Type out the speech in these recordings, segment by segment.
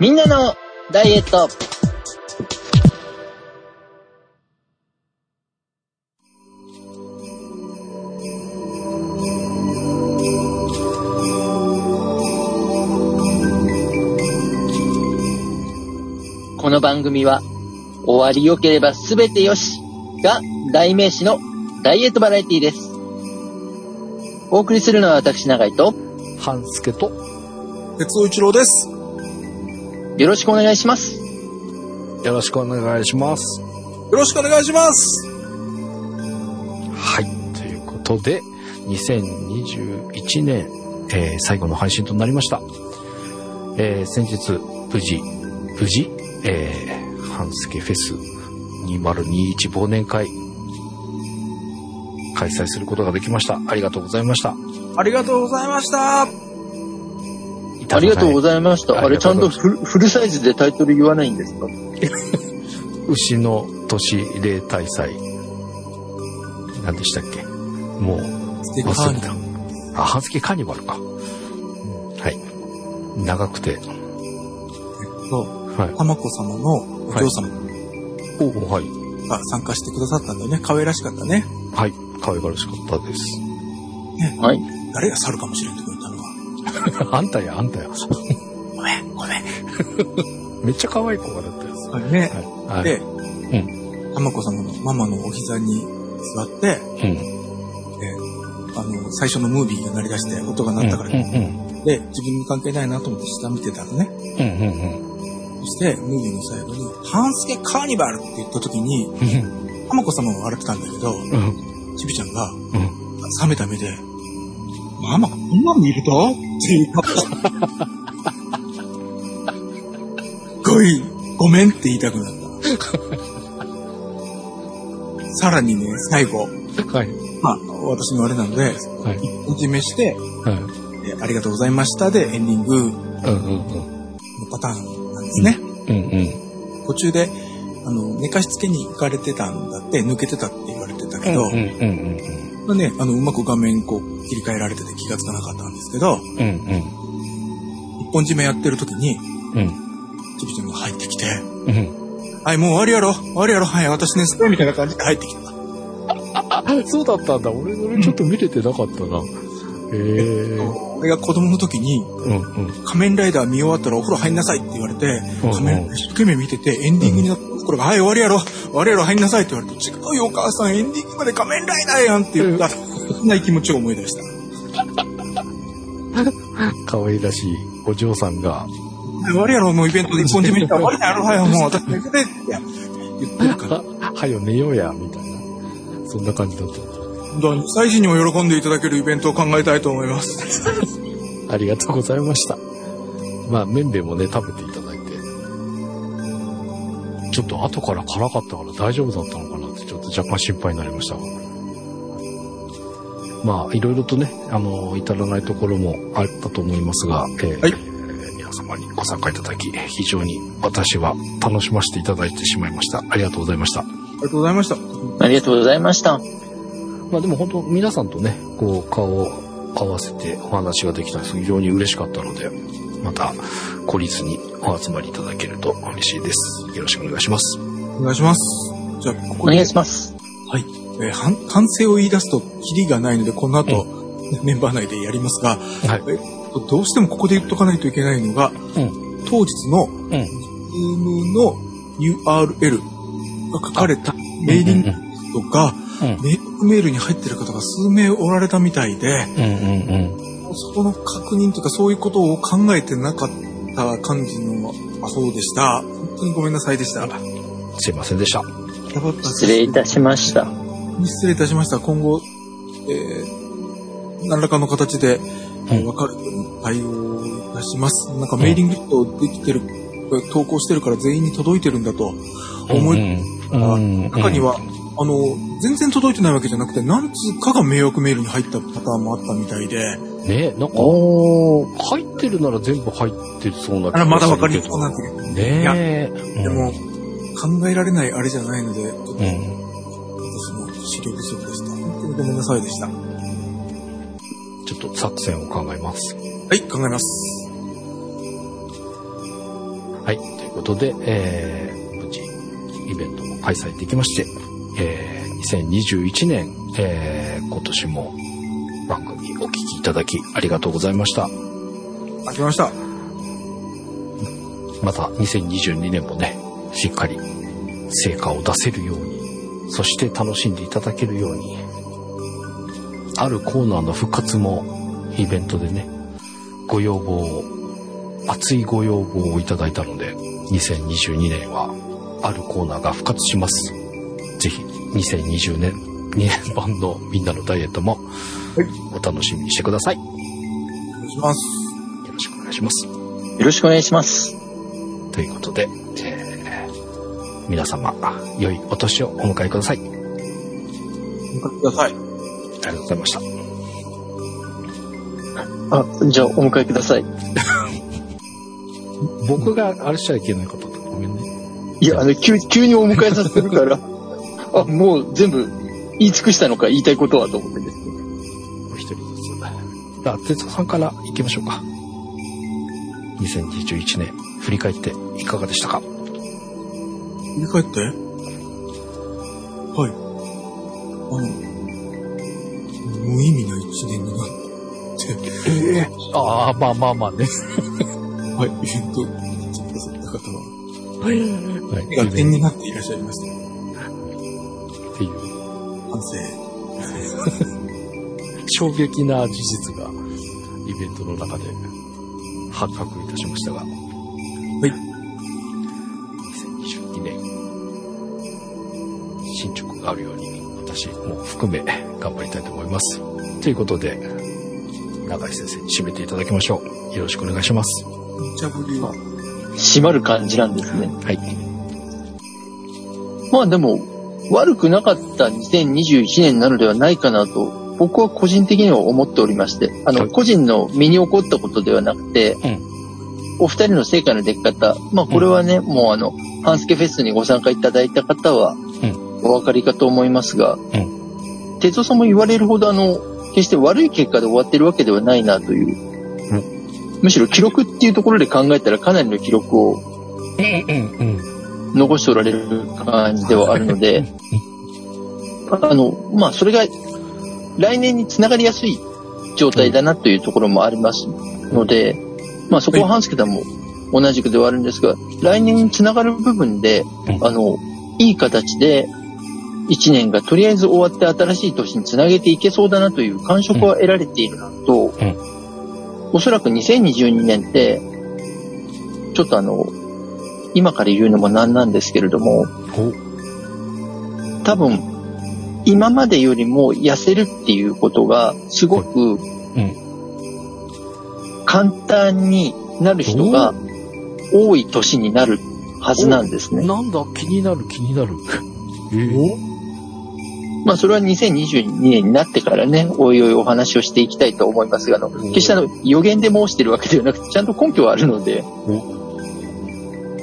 みんなのダイエット。この番組は、終わりよければすべてよしが代名詞のダイエットバラエティです。お送りするのは私長井と、半助と、鉄尾一郎です。よろしくお願いします。よろしくお願いします。よろしくお願いします。はい。ということで、2021年、えー最後の配信となりました。えー先日、無事、無事、えー、半助フェス2021忘年会、開催することができました。ありがとうございました。ありがとうございました。ありがとうごいざいました。ああれ、ちゃんとフルフルサイズでタイトル言わないんですか。牛の年例大祭。何でしたっけ？もう、忘れた。あ、半助カーニバルか。はい。長くて、そう、はい。たまこ様のお嬢様おはい。が参加してくださったんだよね。可愛らしかったね。はい。可愛らしかったです。はい。誰が猿かもしれんとか言ったのは。あんたや、あんたや。ごめん、ごめん。めっちゃ可愛い子がだったやつ。それね。はい。で、たまこ様のママのお膝に座って、うん。あの、最初のムービーが鳴り出して音が鳴ったから、うんうんで、自分に関係ないなと思って下見てたのね。うん。うんそして、ムービーの最後に、半助カーニバルって言った時に、うんたまこ様は笑ってたんだけど、うん。ちびちゃんが、うん。冷めた目で、ママこんなの見るとっていう顔すごい、ごめんって言いたくなった。さらにね、最後、はい。まあ、私のあれなので、はい。一本締めして、はい。えありがとうございましたでエンディングのうんうんパターンなんですね。うん。うん途中で、あの、寝かしつけに行かれてたんだって、抜けてたって言われてたけど、うん。うんうんまあね、あの、うまく画面こう切り替えられてて気がつかなかったんですけど、うん。うん一本締めやってる時に、うん。ちびちゃんが入ってきて、うん。うん。はい、もう終わりやろ終わりやろはい、私ね、すごいみたいな感じで入ってきた。あ、そうだったんだ。俺、俺ちょっと見れてなかったな。へえ。俺が子供の時に、うんうん。仮面ライダー見終わったらお風呂入んなさいって言われて、うん仮面ライダー一生懸命見てて、エンディングになったところが、はい、終わりやろ終わりやろ入んなさいって言われて、違うよ、お母さん、エンディングまで仮面ライダーやんって言った、そんな気持ちを思い出した。可愛らしいお嬢さんが、はい終わりやろ、もうイベントで一本締めに行ったら終わりやろ、はい、もう私寝ててって言ってるから。はよ寝ようや、みたいな。そんな感じだった。最時にも喜んでいただけるイベントを考えたいと思います。ありがとうございました。まあ、麺々もね、食べていただいて。ちょっと後から辛かったから大丈夫だったのかなって、ちょっと若干心配になりましたが。まあ、いろいろとね、あの、至らないところもあったと思いますが、えーはい皆様にご参加いただき、非常に私は楽しませていただいてしまいました。ありがとうございました。ありがとうございました。ありがとうございました。まあでも本当皆さんとね、こう顔を合わせてお話ができたんです非常に嬉しかったので、また懲りずにお集まりいただけると嬉しいです。よろしくお願いします。お願いします。じゃあ、こお願いします。はい。えー反反省を言い出すと、キリがないので、この後、メンバー内でやりますが、はい。えどうしてもここで言っとかないといけないのが、うん。当日のうん。Zoom の URL が書かれたメーリングリストが、うん。メールメールに入ってる方が数名おられたみたいで、うんうんうん。そこの確認とかそういうことを考えてなかった感じのアホでした。本当にごめんなさいでした。やすいませんでした失礼いたしました。失礼いたしました。今後、えー、何らかの形で、えーうん分かるように対応いたします。なんかメーリングリストできてる、投稿してるから全員に届いてるんだと思い、うんうん中には、あの、全然届いてないわけじゃなくて、何通かが迷惑メールに入ったパターンもあったみたいで、ねなんか。入ってるなら全部入ってそうなあら、まだ分かりるそうなんだけど、ねいやえ。でも、考えられないあれじゃないので、ちょっとうん、資料不足でした。本当にごめんなさいでした。はちょっと作戦を考えます。い、考えます。はい。ということで、えー、無事、イベントも開催できまして、えー、2021年、えー、今年も番組お聞きいただきありがとうございました。開けました。また2022年もね、しっかり成果を出せるように、そして楽しんでいただけるように、あるコーナーの復活もイベントでね、ご要望を、熱いご要望をいただいたので、2022年はあるコーナーが復活します。ぜひ2020年2年版のみんなのダイエットもお楽しみにしてください。よお願いします。ろしくお願いします。よろしくお願いします。ということで、えー皆様、良いお年をお迎えください。ありお迎えください。がとうございました。あ、じゃあお迎えください。僕があれしちゃいけないことだごめんね。いや、あの、急、急にお迎えさせるから、あ、もう全部言い尽くしたのか言いたいことはと思ってですね。お一人ずつ。じゃあ、哲夫さんから行きましょうか。2021年、振り返っていかがでしたか？振り返って？はい。あの、無意味な一年になって、ええああ、まあまあまあね。はい、イベントに来てくださった方は、はい。目が点になっていらっしゃいました。っていう、反省。衝撃な事実が、イベントの中で発覚いたしましたが。進捗があるように、私も含め頑張りたいと思います。ということで、永井先生に締めていただきましょう。よろしくお願いします。無茶ぶりは、閉まる感じなんですね。はい。まあでも、悪くなかった2021年なのではないかなと、僕は個人的には思っておりまして、あの、はい個人の身に起こったことではなくて、うんお二人の成果の出来方、まあこれはね、もうあの、ハンスケフェスにご参加いただいた方は、うお分かりかと思いますが、哲夫さんも言われるほどあの、決して悪い結果で終わってるわけではないなという、むしろ記録っていうところで考えたらかなりの記録を。残しておられる感じではあるので、あの、まあ、それが来年につながりやすい状態だなというところもありますので、まあ、そこは半助さんも同じくではあるんですが、来年につながる部分で、あの、いい形で、一年がとりあえず終わって新しい年につなげていけそうだなという感触は得られているのと、おそらく2022年って、ちょっとあの、今から言うのもなんなんですけれども、多分、今までよりも痩せるっていうことが、すごく、簡単になる人が多い年になるはずなんですね。なんだ、気になる気になる。えーまあ、それは2022年になってからね、おいおいお話をしていきたいと思いますが、あの、決してあの、予言で申してるわけではなくて、ちゃんと根拠はあるので、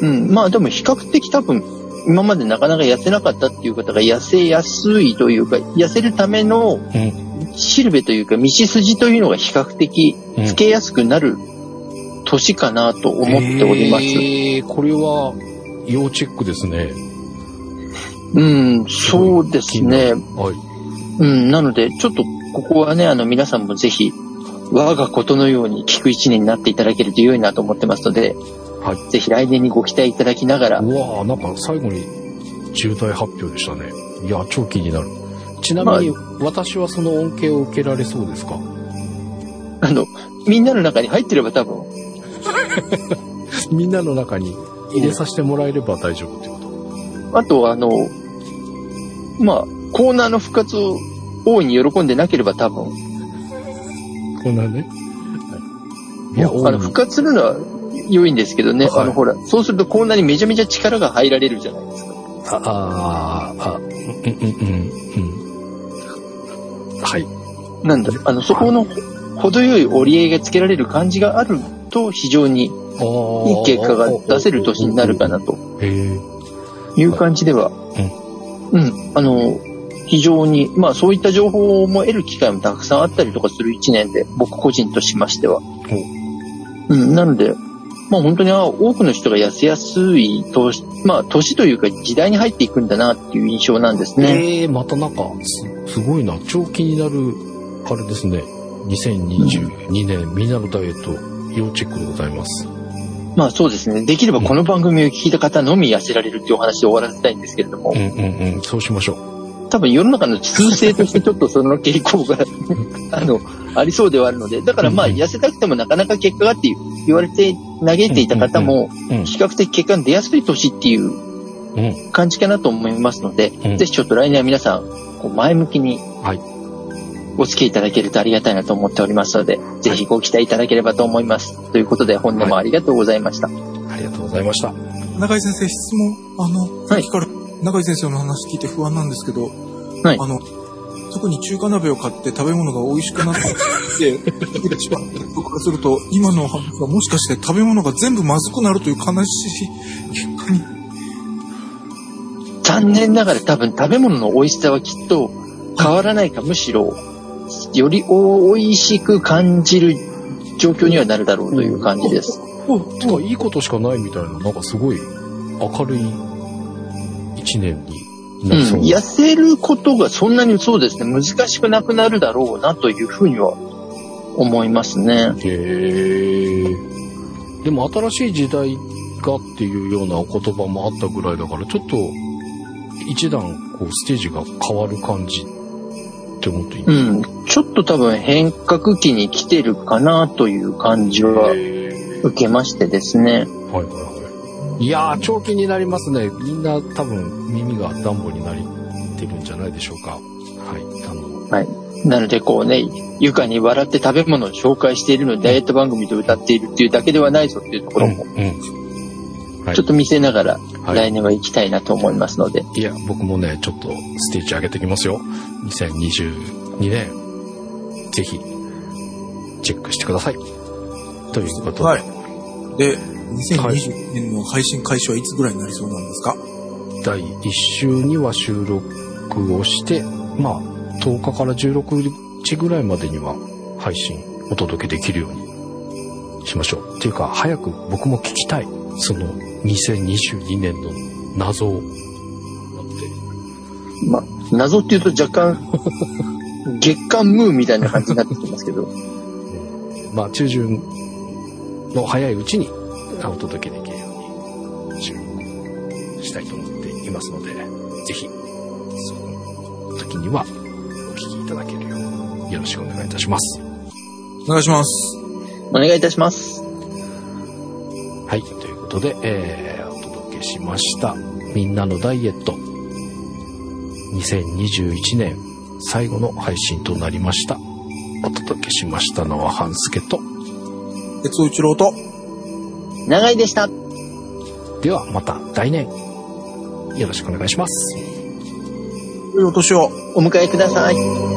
うん、まあでも比較的多分、今までなかなか痩せなかったっていう方が痩せやすいというか、痩せるためのシルベというか道筋というのが比較的うん。つけやすくなる年かなと思っております。えー、これは、要チェックですね。うん、そうですね。はい。うん、なので、ちょっとここはね、あの皆さんもぜひ、我がことのように聞く一年になっていただけると良いなと思ってますので、はい。ぜひ来年にご期待いただきながら、うわぁ、なんか最後に重大発表でしたね。いや、超気になる。ちなみに、私はその恩恵を受けられそうですか？あの、みんなの中に入ってれば多分、みんなの中に入れさせてもらえれば大丈夫ってことあと、あの、まあ、コーナーの復活を大いに喜んでなければ多分、こんなね。いや、あの、復活するのは良いんですけどね、はいあの、ほら、そうするとコーナーにめちゃめちゃ力が入られるじゃないですか。ああー、あ、うん、うん、うん、うん。はい。なんだ、あの、そこの程よい折り合いがつけられる感じがあると、非常にいいい結果が出せる年になるかなと。いう感じでは、うん、あの、非常に、まあそういった情報も得る機会もたくさんあったりとかする一年で、僕個人としましては。うん、なので、まあ本当に多くの人が痩せやすい年、まあ年というか時代に入っていくんだなっていう印象なんですね。ええー、またなんかす、すごいな。長期になる、あれですね。2022年、みんなのダイエット、要チェックでございます。まあそうですね。できればこの番組を聞いた方のみ痩せられるっていうお話で終わらせたいんですけれども。うんうんうん、そうしましょう。多分世の中の通性としてちょっとその傾向が あの、ありそうではあるので、だからまあ痩せたくてもなかなか結果がって言われて嘆いていた方も、比較的結果が出やすい年っていう感じかなと思いますので、ぜひちょっと来年は皆さん、こう前向きに、お付き合いいただけるとありがたいなと思っておりますので、ぜひご期待いただければと思います。ということで、本年もありがとうございました。ありがとうございました。中井先生、質問、あの、さっきから中井先生の話聞いて不安なんですけど、はい、あの、特に中華鍋を買って食べ物が美味しくなって、一番僕からすると、今の話はもしかして食べ物が全部まずくなるという悲しい結果に。残念ながら多分食べ物の美味しさはきっと変わらないか、むしろ、より美味しく感じる状況にはなるだろうという感じです。うん、てか、いいことしかないみたいな、なんかすごい明るい一年にう。ん、痩せることがそんなにそうですね、難しくなくなるだろうなというふうには思いますね。へでも新しい時代がっていうようなお言葉もあったぐらいだから、ちょっと一段こうステージが変わる感じって思っていいうん。ちょっと多分変革期に来てるかなという感じは受けましてですね。はいはいはい。いやー、長期になりますね。みんな多分耳が暖房になってるんじゃないでしょうか。はい。あの。はい。なのでこうね、床に笑って食べ物を紹介しているので、ダイエット番組で歌っているっていうだけではないぞっていうところも、うんうんはい、ちょっと見せながら、来年は行きたいなと思いますので、はい。いや、僕もね、ちょっとステージ上げてきますよ。2022年、ぜひ、チェックしてください。ということで。はい。で、2020年の配信開始はいつぐらいになりそうなんですか、第1週には収録をして、まあ、10日から16日ぐらいまでには配信お届けできるようにしましょう。っていうか、早く僕も聞きたい。その2022年の謎を。まあ、謎っていうと若干月間ムーみたいな感じになってきますけど。まあ、中旬の早いうちにお届けできるように収録したいと思っていますので、ぜひ、その時にはお聞きいただけるようよろしくお願いいたします。お願いします。お願いいたします。はい、ことで、えー、お届けしました。みんなのダイエット。2021年最後の配信となりました。お届けしましたのは半助と、鉄尾一郎と、長井でした。ではまた来年、よろしくお願いします。良いお年を。お迎えください。